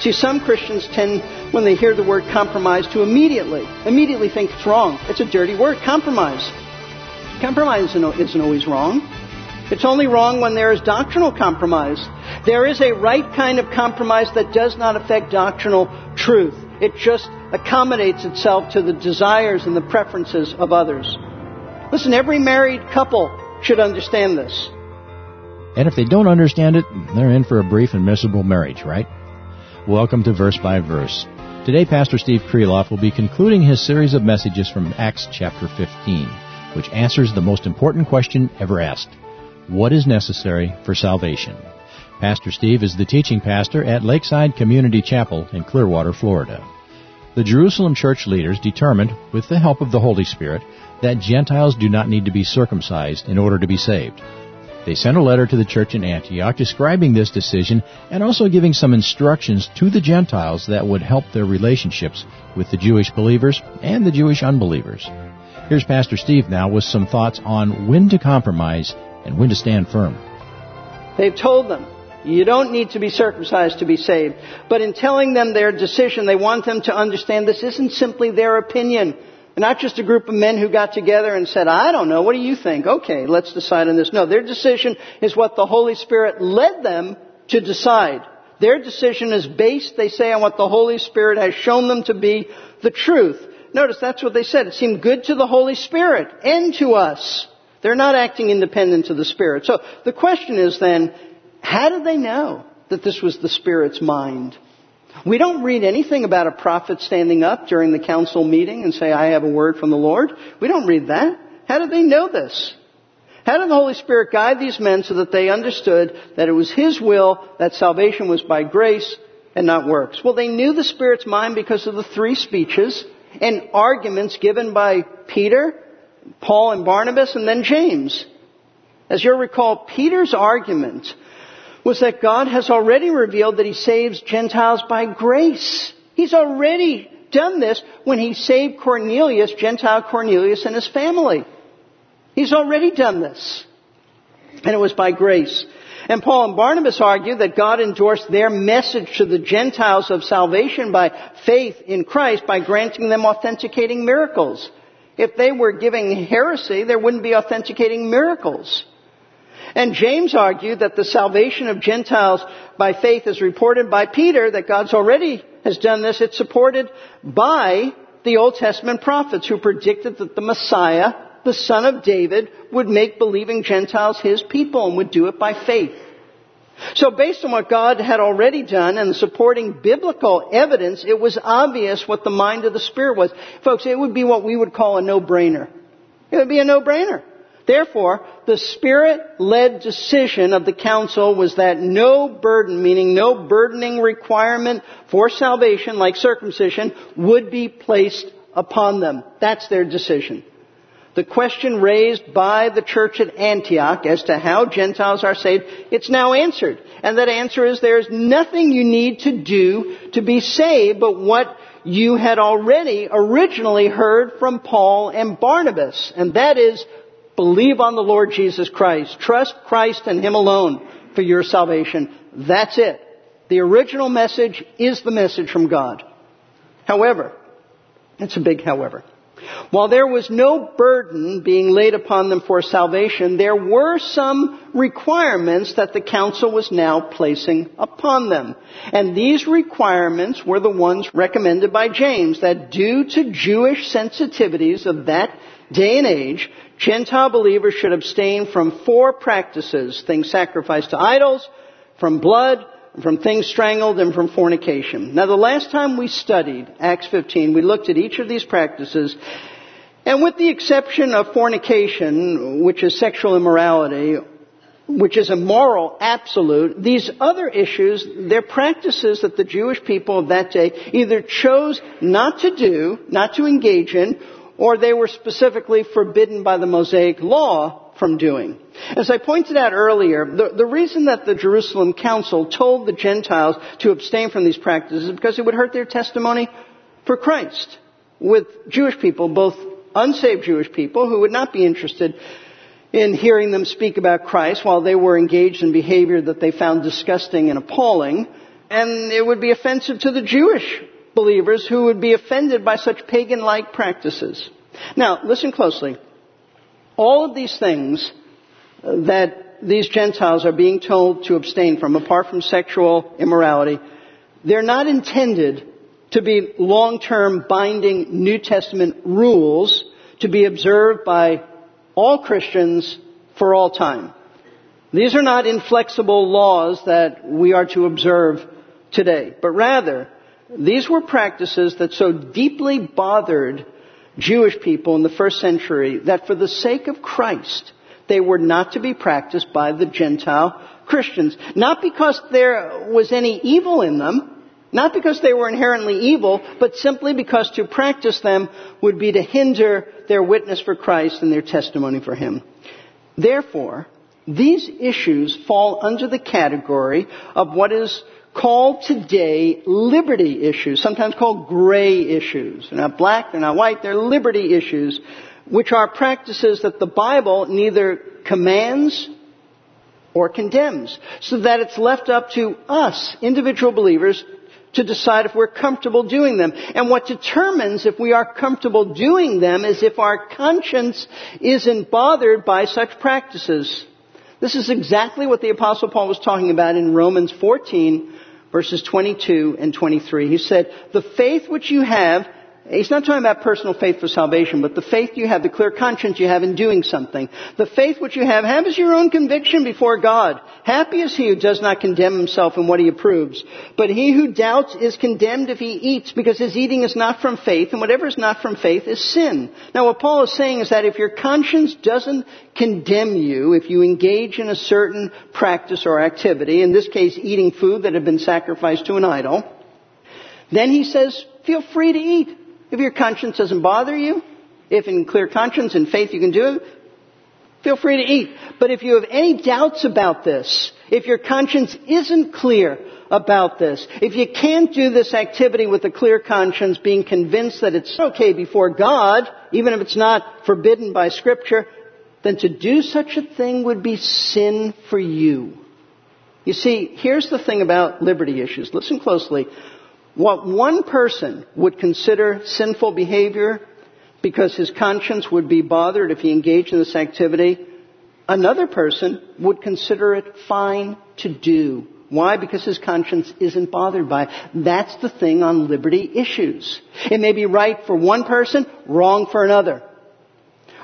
See, some Christians tend, when they hear the word compromise, to immediately, immediately think it's wrong. It's a dirty word, compromise. Compromise isn't always wrong. It's only wrong when there is doctrinal compromise. There is a right kind of compromise that does not affect doctrinal truth. It just accommodates itself to the desires and the preferences of others. Listen, every married couple should understand this. And if they don't understand it, they're in for a brief and miserable marriage, right? Welcome to Verse by Verse. Today, Pastor Steve Kreloff will be concluding his series of messages from Acts chapter 15, which answers the most important question ever asked. What is necessary for salvation? Pastor Steve is the teaching pastor at Lakeside Community Chapel in Clearwater, Florida. The Jerusalem church leaders determined, with the help of the Holy Spirit, that Gentiles do not need to be circumcised in order to be saved. They sent a letter to the church in Antioch describing this decision and also giving some instructions to the Gentiles that would help their relationships with the Jewish believers and the Jewish unbelievers. Here's Pastor Steve now with some thoughts on when to compromise and when to stand firm. They've told them, you don't need to be circumcised to be saved. But in telling them their decision, they want them to understand this isn't simply their opinion. Not just a group of men who got together and said, I don't know, what do you think? Okay, let's decide on this. No, their decision is what the Holy Spirit led them to decide. Their decision is based, they say, on what the Holy Spirit has shown them to be the truth. Notice that's what they said. It seemed good to the Holy Spirit and to us. They're not acting independent of the Spirit. So the question is then, how did they know that this was the Spirit's mind? We don't read anything about a prophet standing up during the council meeting and say, I have a word from the Lord. We don't read that. How did they know this? How did the Holy Spirit guide these men so that they understood that it was His will that salvation was by grace and not works? Well, they knew the Spirit's mind because of the three speeches and arguments given by Peter, Paul and Barnabas, and then James. As you'll recall, Peter's argument was that God has already revealed that He saves Gentiles by grace. He's already done this when He saved Cornelius, Gentile Cornelius, and his family. He's already done this. And it was by grace. And Paul and Barnabas argued that God endorsed their message to the Gentiles of salvation by faith in Christ by granting them authenticating miracles. If they were giving heresy, there wouldn't be authenticating miracles. And James argued that the salvation of Gentiles by faith is reported by Peter, that God's already has done this. It's supported by the Old Testament prophets who predicted that the Messiah, the son of David, would make believing Gentiles his people and would do it by faith. So based on what God had already done and the supporting biblical evidence, it was obvious what the mind of the Spirit was. Folks, it would be what we would call a no-brainer. It would be a no-brainer. Therefore, the Spirit-led decision of the council was that no burden, meaning no burdening requirement for salvation like circumcision, would be placed upon them. That's their decision. The question raised by the church at Antioch as to how Gentiles are saved, it's now answered. And that answer is there's nothing you need to do to be saved but what you had already originally heard from Paul and Barnabas. And that is Believe on the Lord Jesus Christ. Trust Christ and Him alone for your salvation. That's it. The original message is the message from God. However, it's a big however. While there was no burden being laid upon them for salvation, there were some requirements that the council was now placing upon them. And these requirements were the ones recommended by James that due to Jewish sensitivities of that day and age, Gentile believers should abstain from four practices, things sacrificed to idols, from blood, from things strangled, and from fornication. Now the last time we studied Acts 15, we looked at each of these practices, and with the exception of fornication, which is sexual immorality, which is a moral absolute, these other issues, they're practices that the Jewish people of that day either chose not to do, not to engage in, or they were specifically forbidden by the Mosaic law from doing. As I pointed out earlier, the, the, reason that the Jerusalem Council told the Gentiles to abstain from these practices is because it would hurt their testimony for Christ with Jewish people, both unsaved Jewish people who would not be interested in hearing them speak about Christ while they were engaged in behavior that they found disgusting and appalling, And it would be offensive to the Jewish believers who would be offended by such pagan-like practices. Now, listen closely. All of these things uh, that these Gentiles are being told to abstain from, apart from sexual immorality, they're not intended to be long-term binding New Testament rules to be observed by all Christians for all time. These are not inflexible laws that we are to observe today, but rather, these were practices that so deeply bothered Jewish people in the first century that for the sake of Christ, they were not to be practiced by the Gentile Christians. Not because there was any evil in them, not because they were inherently evil, but simply because to practice them would be to hinder their witness for Christ and their testimony for Him. Therefore, these issues fall under the category of what is called today liberty issues, sometimes called gray issues. They're not black, they're not white, they're liberty issues, which are practices that the Bible neither commands or condemns, so that it's left up to us, individual believers, to decide if we're comfortable doing them. And what determines if we are comfortable doing them is if our conscience isn't bothered by such practices. This is exactly what the apostle Paul was talking about in Romans 14 verses 22 and 23. He said, the faith which you have He's not talking about personal faith for salvation, but the faith you have, the clear conscience you have in doing something. The faith which you have, have as your own conviction before God. Happy is he who does not condemn himself in what he approves. But he who doubts is condemned if he eats, because his eating is not from faith, and whatever is not from faith is sin. Now what Paul is saying is that if your conscience doesn't condemn you, if you engage in a certain practice or activity, in this case eating food that had been sacrificed to an idol, then he says, feel free to eat. If your conscience doesn't bother you, if in clear conscience and faith you can do it, feel free to eat. But if you have any doubts about this, if your conscience isn't clear about this, if you can't do this activity with a clear conscience, being convinced that it's okay before God, even if it's not forbidden by scripture, then to do such a thing would be sin for you. You see, here's the thing about liberty issues. Listen closely. What one person would consider sinful behavior because his conscience would be bothered if he engaged in this activity, another person would consider it fine to do. Why? Because his conscience isn't bothered by it. That's the thing on liberty issues. It may be right for one person, wrong for another.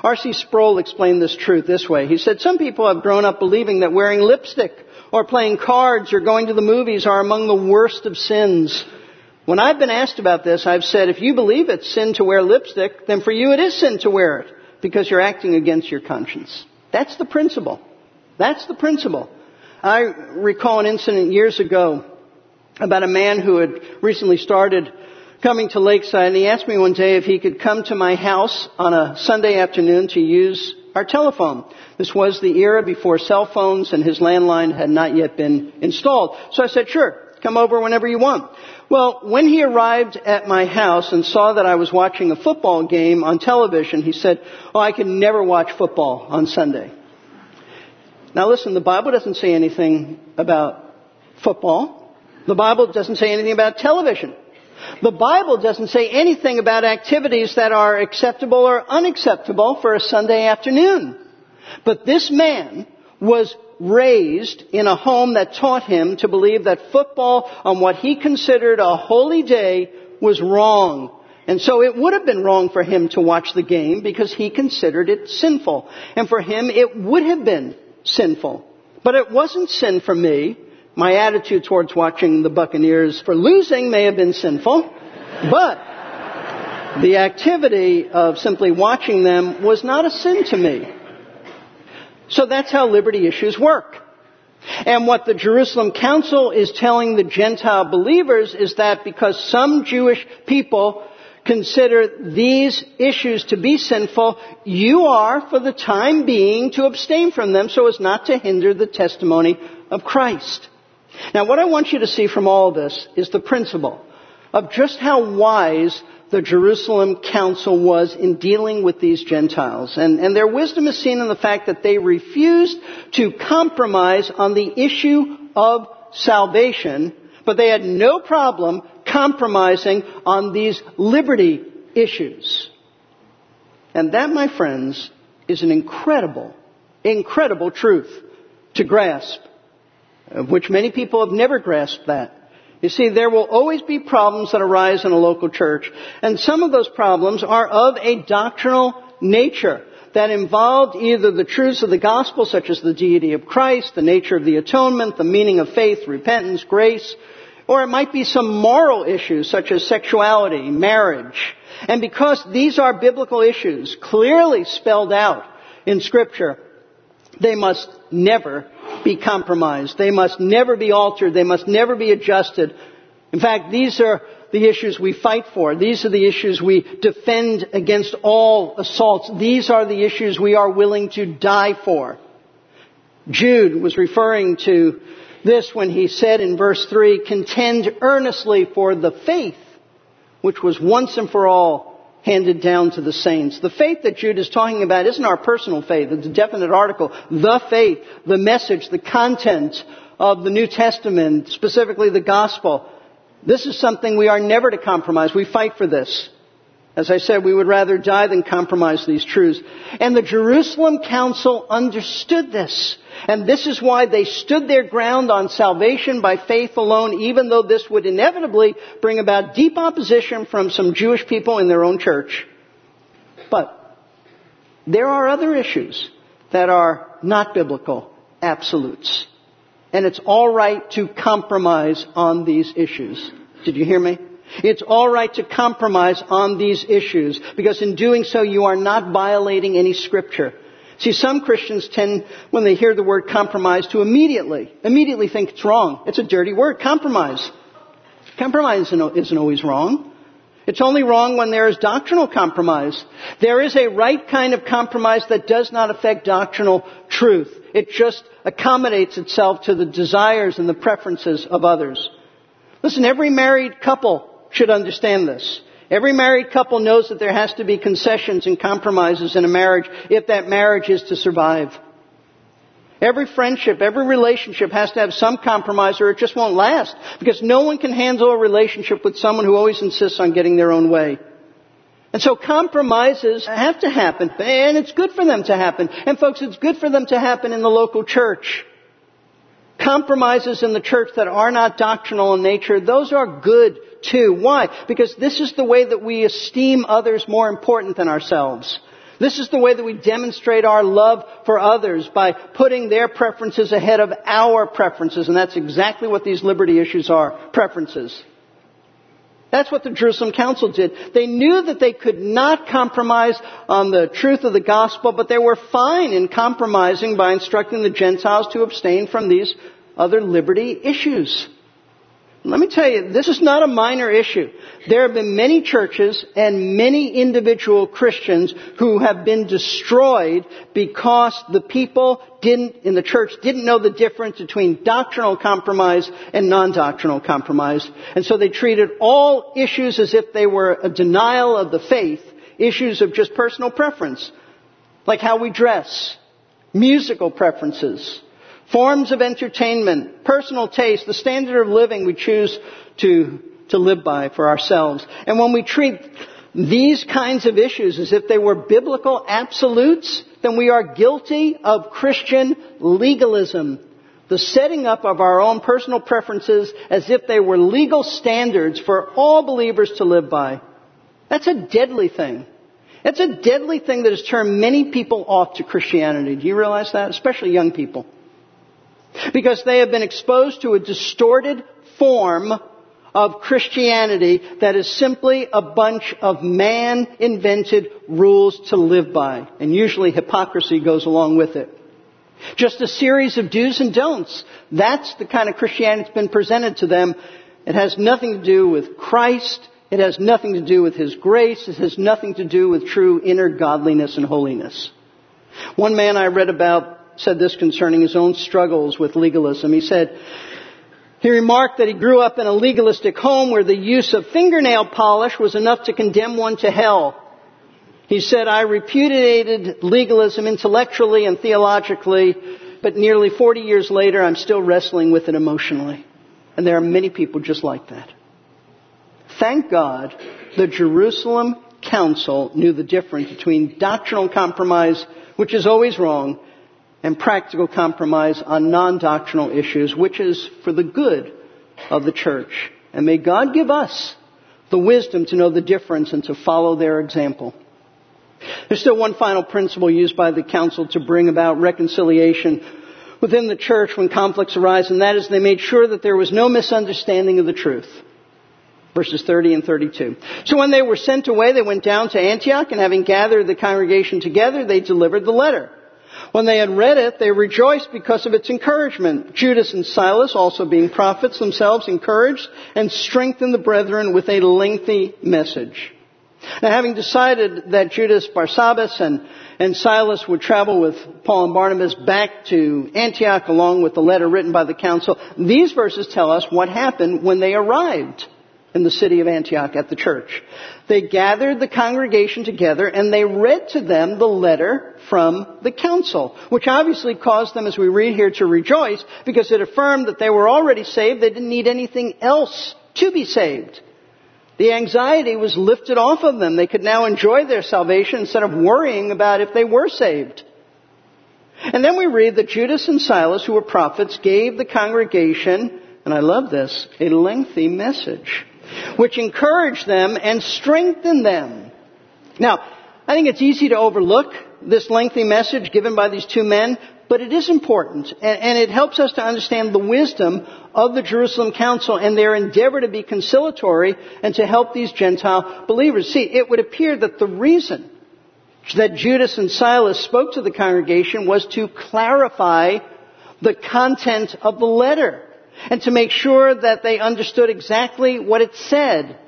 R.C. Sproul explained this truth this way. He said, some people have grown up believing that wearing lipstick or playing cards or going to the movies are among the worst of sins. When I've been asked about this, I've said, if you believe it's sin to wear lipstick, then for you it is sin to wear it because you're acting against your conscience. That's the principle. That's the principle. I recall an incident years ago about a man who had recently started coming to Lakeside and he asked me one day if he could come to my house on a Sunday afternoon to use our telephone. This was the era before cell phones and his landline had not yet been installed. So I said, sure, come over whenever you want. Well, when he arrived at my house and saw that I was watching a football game on television, he said, Oh, I can never watch football on Sunday. Now listen, the Bible doesn't say anything about football. The Bible doesn't say anything about television. The Bible doesn't say anything about activities that are acceptable or unacceptable for a Sunday afternoon. But this man was raised in a home that taught him to believe that football on what he considered a holy day was wrong. And so it would have been wrong for him to watch the game because he considered it sinful. And for him it would have been sinful. But it wasn't sin for me. My attitude towards watching the Buccaneers for losing may have been sinful, but the activity of simply watching them was not a sin to me. So that's how liberty issues work. And what the Jerusalem Council is telling the Gentile believers is that because some Jewish people consider these issues to be sinful, you are, for the time being, to abstain from them so as not to hinder the testimony of Christ. Now what I want you to see from all this is the principle of just how wise the Jerusalem council was in dealing with these Gentiles. And, and their wisdom is seen in the fact that they refused to compromise on the issue of salvation But they had no problem compromising on these liberty issues. And that, my friends, is an incredible, incredible truth to grasp, which many people have never grasped that. You see, there will always be problems that arise in a local church, and some of those problems are of a doctrinal nature that involved either the truths of the gospel, such as the deity of Christ, the nature of the atonement, the meaning of faith, repentance, grace, or it might be some moral issues such as sexuality, marriage. And because these are biblical issues clearly spelled out in scripture, they must never be compromised. They must never be altered. They must never be adjusted. In fact, these are the issues we fight for. These are the issues we defend against all assaults. These are the issues we are willing to die for. Jude was referring to this when he said in verse 3, contend earnestly for the faith which was once and for all handed down to the saints. The faith that Jude is talking about isn't our personal faith. It's a definite article. The faith, the message, the content of the New Testament, specifically the gospel. This is something we are never to compromise. We fight for this. As I said, we would rather die than compromise these truths. And the Jerusalem Council understood this. And this is why they stood their ground on salvation by faith alone, even though this would inevitably bring about deep opposition from some Jewish people in their own church. But there are other issues that are not biblical absolutes. And it's alright to compromise on these issues. Did you hear me? It's alright to compromise on these issues because in doing so you are not violating any scripture. See, some Christians tend, when they hear the word compromise, to immediately, immediately think it's wrong. It's a dirty word, compromise. Compromise isn't always wrong. It's only wrong when there is doctrinal compromise. There is a right kind of compromise that does not affect doctrinal truth. It just accommodates itself to the desires and the preferences of others. Listen, every married couple should understand this. Every married couple knows that there has to be concessions and compromises in a marriage if that marriage is to survive. Every friendship, every relationship has to have some compromise or it just won't last. Because no one can handle a relationship with someone who always insists on getting their own way. And so compromises have to happen, and it's good for them to happen. And folks, it's good for them to happen in the local church. Compromises in the church that are not doctrinal in nature, those are good Why? Because this is the way that we esteem others more important than ourselves. This is the way that we demonstrate our love for others by putting their preferences ahead of our preferences. And that's exactly what these liberty issues are. Preferences. That's what the Jerusalem Council did. They knew that they could not compromise on the truth of the gospel, but they were fine in compromising by instructing the Gentiles to abstain from these other liberty issues. Let me tell you, this is not a minor issue. There have been many churches and many individual Christians who have been destroyed because the people didn't, in the church, didn't know the difference between doctrinal compromise and non-doctrinal compromise. And so they treated all issues as if they were a denial of the faith, issues of just personal preference. Like how we dress, musical preferences, forms of entertainment, personal taste, the standard of living we choose to, to live by for ourselves. And when we treat these kinds of issues as if they were biblical absolutes, then we are guilty of Christian legalism. The setting up of our own personal preferences as if they were legal standards for all believers to live by. That's a deadly thing. It's a deadly thing that has turned many people off to Christianity. Do you realize that? Especially young people. Because they have been exposed to a distorted form of Christianity that is simply a bunch of man-invented rules to live by. And usually hypocrisy goes along with it. Just a series of do's and don'ts. That's the kind of Christianity that's been presented to them. It has nothing to do with Christ. It has nothing to do with His grace. It has nothing to do with true inner godliness and holiness. One man I read about said this concerning his own struggles with legalism. He said, he remarked that he grew up in a legalistic home where the use of fingernail polish was enough to condemn one to hell. He said, I repudiated legalism intellectually and theologically, but nearly 40 years later I'm still wrestling with it emotionally. And there are many people just like that. Thank God the Jerusalem Council knew the difference between doctrinal compromise, which is always wrong, and practical compromise on non-doctrinal issues, which is for the good of the church. And may God give us the wisdom to know the difference and to follow their example. There's still one final principle used by the council to bring about reconciliation within the church when conflicts arise, and that is they made sure that there was no misunderstanding of the truth. Verses 30 and 32. So when they were sent away, they went down to Antioch, and having gathered the congregation together, they delivered the letter. When they had read it, they rejoiced because of its encouragement. Judas and Silas, also being prophets themselves, encouraged and strengthened the brethren with a lengthy message. Now, having decided that Judas Barsabbas and, and Silas would travel with Paul and Barnabas back to Antioch along with the letter written by the council, these verses tell us what happened when they arrived in the city of Antioch at the church. They gathered the congregation together and they read to them the letter from the council, which obviously caused them, as we read here, to rejoice because it affirmed that they were already saved. They didn't need anything else to be saved. The anxiety was lifted off of them. They could now enjoy their salvation instead of worrying about if they were saved. And then we read that Judas and Silas, who were prophets, gave the congregation, and I love this, a lengthy message, which encourage them and strengthen them. Now, I think it's easy to overlook this lengthy message given by these two men, but it is important, and, it helps us to understand the wisdom of the Jerusalem Council and their endeavor to be conciliatory and to help these Gentile believers. See, it would appear that the reason that Judas and Silas spoke to the congregation was to clarify the content of the letter and to make sure that they understood exactly what it said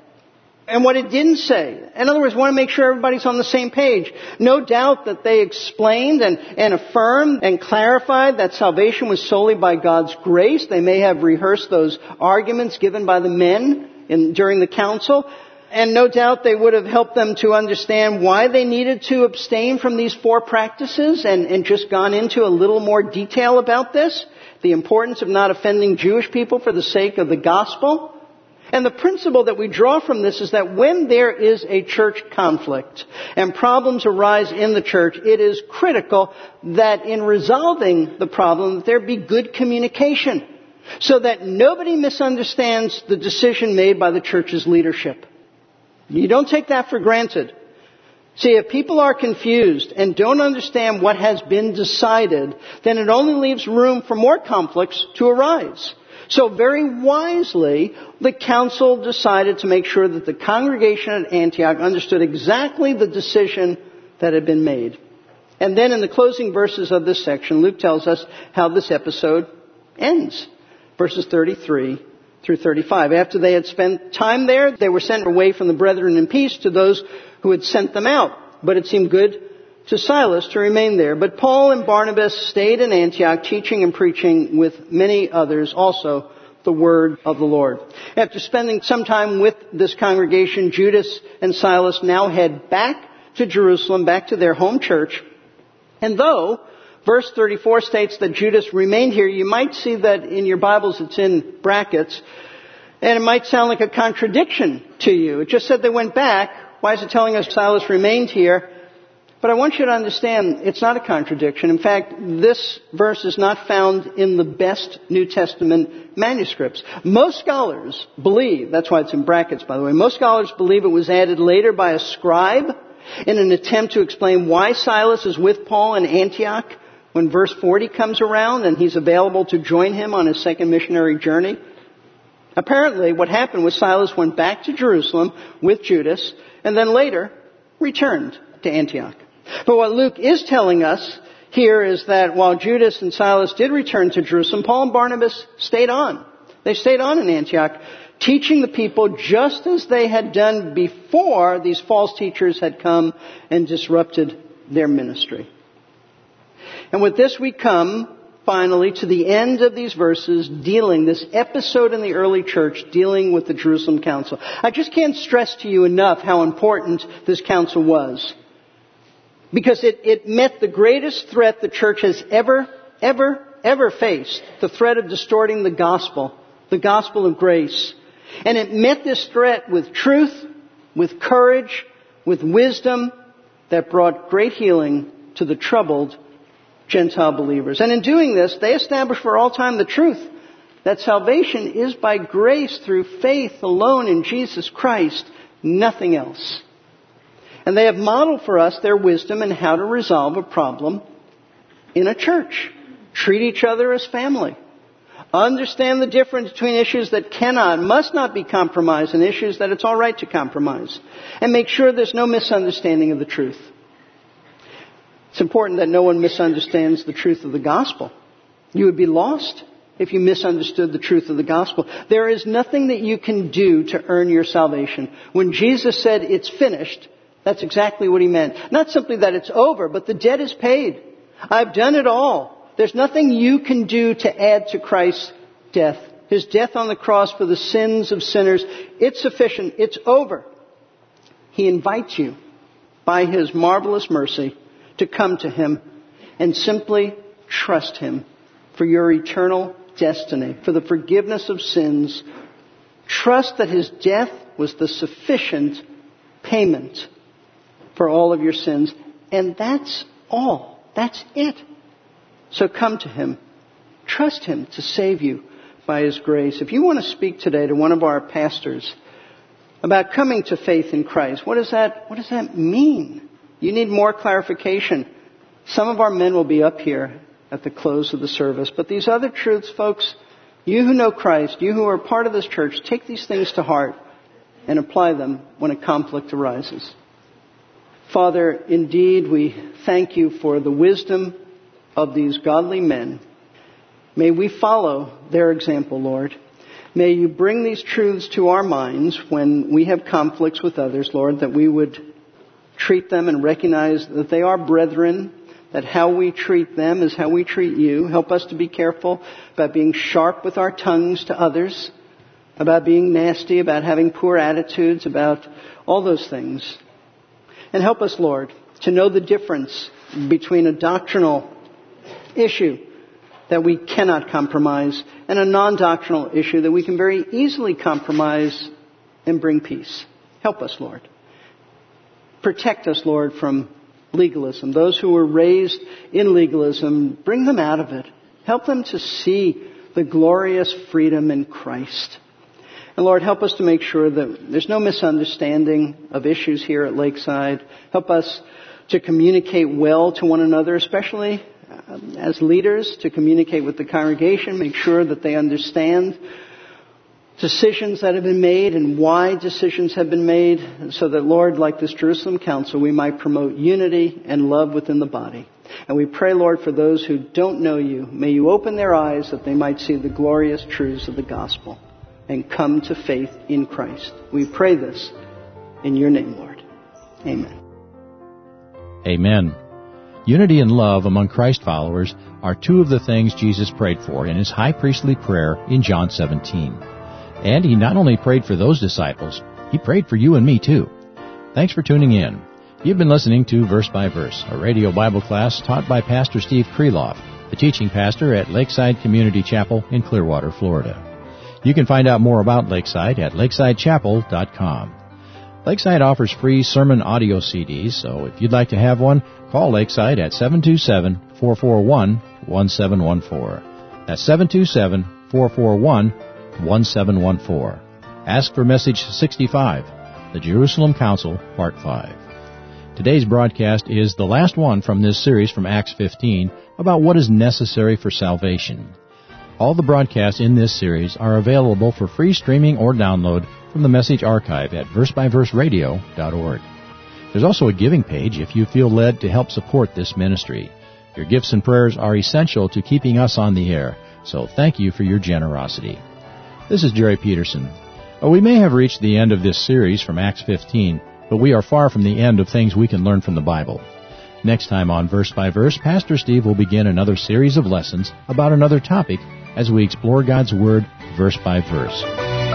and what it didn't say. In other words, want to make sure everybody's on the same page. No doubt that they explained and, and affirmed and clarified that salvation was solely by God's grace. They may have rehearsed those arguments given by the men in, during the council. And no doubt they would have helped them to understand why they needed to abstain from these four practices and, and just gone into a little more detail about this. The importance of not offending Jewish people for the sake of the gospel and the principle that we draw from this is that when there is a church conflict and problems arise in the church, it is critical that in resolving the problem, there be good communication so that nobody misunderstands the decision made by the church's leadership. You don't take that for granted. See, if people are confused and don't understand what has been decided, then it only leaves room for more conflicts to arise. So very wisely, the council decided to make sure that the congregation at Antioch understood exactly the decision that had been made. And then in the closing verses of this section, Luke tells us how this episode ends. Verses 33 through 35. After they had spent time there, they were sent away from the brethren in peace to those who had sent them out. But it seemed good to Silas to remain there. But Paul and Barnabas stayed in Antioch teaching and preaching with many others also the word of the Lord. After spending some time with this congregation, Judas and Silas now head back to Jerusalem, back to their home church. And though verse 34 states that Judas remained here, you might see that in your Bibles it's in brackets. And it might sound like a contradiction to you. It just said they went back. Why is it telling us Silas remained here? But I want you to understand it's not a contradiction. In fact, this verse is not found in the best New Testament manuscripts. Most scholars believe, that's why it's in brackets by the way, most scholars believe it was added later by a scribe in an attempt to explain why Silas is with Paul in Antioch when verse 40 comes around and he's available to join him on his second missionary journey. Apparently what happened was Silas went back to Jerusalem with Judas and then later returned to Antioch. But what Luke is telling us here is that while Judas and Silas did return to Jerusalem, Paul and Barnabas stayed on. They stayed on in Antioch, teaching the people just as they had done before these false teachers had come and disrupted their ministry. And with this we come finally to the end of these verses dealing, this episode in the early church dealing with the Jerusalem Council. I just can't stress to you enough how important this council was. Because it, it met the greatest threat the church has ever, ever, ever faced. The threat of distorting the gospel the gospel of grace. And it met this threat with truth, with courage, with wisdom that brought great healing to the troubled Gentile believers. And in doing this, they established for all time the truth that salvation is by grace through faith alone in Jesus Christ, nothing else. And they have modeled for us their wisdom in how to resolve a problem in a church. Treat each other as family. Understand the difference between issues that cannot, must not be compromised and issues that it's alright to compromise. And make sure there's no misunderstanding of the truth. It's important that no one misunderstands the truth of the gospel. You would be lost if you misunderstood the truth of the gospel. There is nothing that you can do to earn your salvation. When Jesus said it's finished, that's exactly what he meant. Not simply that it's over, but the debt is paid. I've done it all. There's nothing you can do to add to Christ's death. His death on the cross for the sins of sinners. It's sufficient. It's over. He invites you by His marvelous mercy to come to Him and simply trust Him for your eternal destiny, for the forgiveness of sins. Trust that His death was the sufficient payment for all of your sins. And that's all. That's it. So come to Him. Trust Him to save you by His grace. If you want to speak today to one of our pastors about coming to faith in Christ, what does that, what does that mean? You need more clarification. Some of our men will be up here at the close of the service, but these other truths, folks, you who know Christ, you who are part of this church, take these things to heart and apply them when a conflict arises. Father, indeed, we thank you for the wisdom of these godly men. May we follow their example, Lord. May you bring these truths to our minds when we have conflicts with others, Lord, that we would treat them and recognize that they are brethren, that how we treat them is how we treat you. Help us to be careful about being sharp with our tongues to others, about being nasty, about having poor attitudes, about all those things. And help us, Lord, to know the difference between a doctrinal issue that we cannot compromise and a non-doctrinal issue that we can very easily compromise and bring peace. Help us, Lord. Protect us, Lord, from legalism. Those who were raised in legalism, bring them out of it. Help them to see the glorious freedom in Christ. And Lord, help us to make sure that there's no misunderstanding of issues here at Lakeside. Help us to communicate well to one another, especially um, as leaders, to communicate with the congregation, make sure that they understand decisions that have been made and why decisions have been made, so that, Lord, like this Jerusalem Council, we might promote unity and love within the body. And we pray, Lord, for those who don't know you, may you open their eyes that they might see the glorious truths of the gospel and come to faith in Christ. We pray this in your name, Lord. Amen. Amen. Unity and love among Christ followers are two of the things Jesus prayed for in his high priestly prayer in John 17. And he not only prayed for those disciples, he prayed for you and me too. Thanks for tuning in. You've been listening to Verse by Verse, a radio Bible class taught by Pastor Steve Kreloff, the teaching pastor at Lakeside Community Chapel in Clearwater, Florida. You can find out more about Lakeside at lakesidechapel.com. Lakeside offers free sermon audio CDs, so if you'd like to have one, call Lakeside at 727-441-1714. That's 727-441 1714. Ask for message 65, the Jerusalem Council, Part 5. Today's broadcast is the last one from this series from Acts 15 about what is necessary for salvation. All the broadcasts in this series are available for free streaming or download from the message archive at versebyverseradio.org. There's also a giving page if you feel led to help support this ministry. Your gifts and prayers are essential to keeping us on the air, so thank you for your generosity. This is Jerry Peterson. Uh, we may have reached the end of this series from Acts 15, but we are far from the end of things we can learn from the Bible. Next time on Verse by Verse, Pastor Steve will begin another series of lessons about another topic as we explore God's Word verse by verse.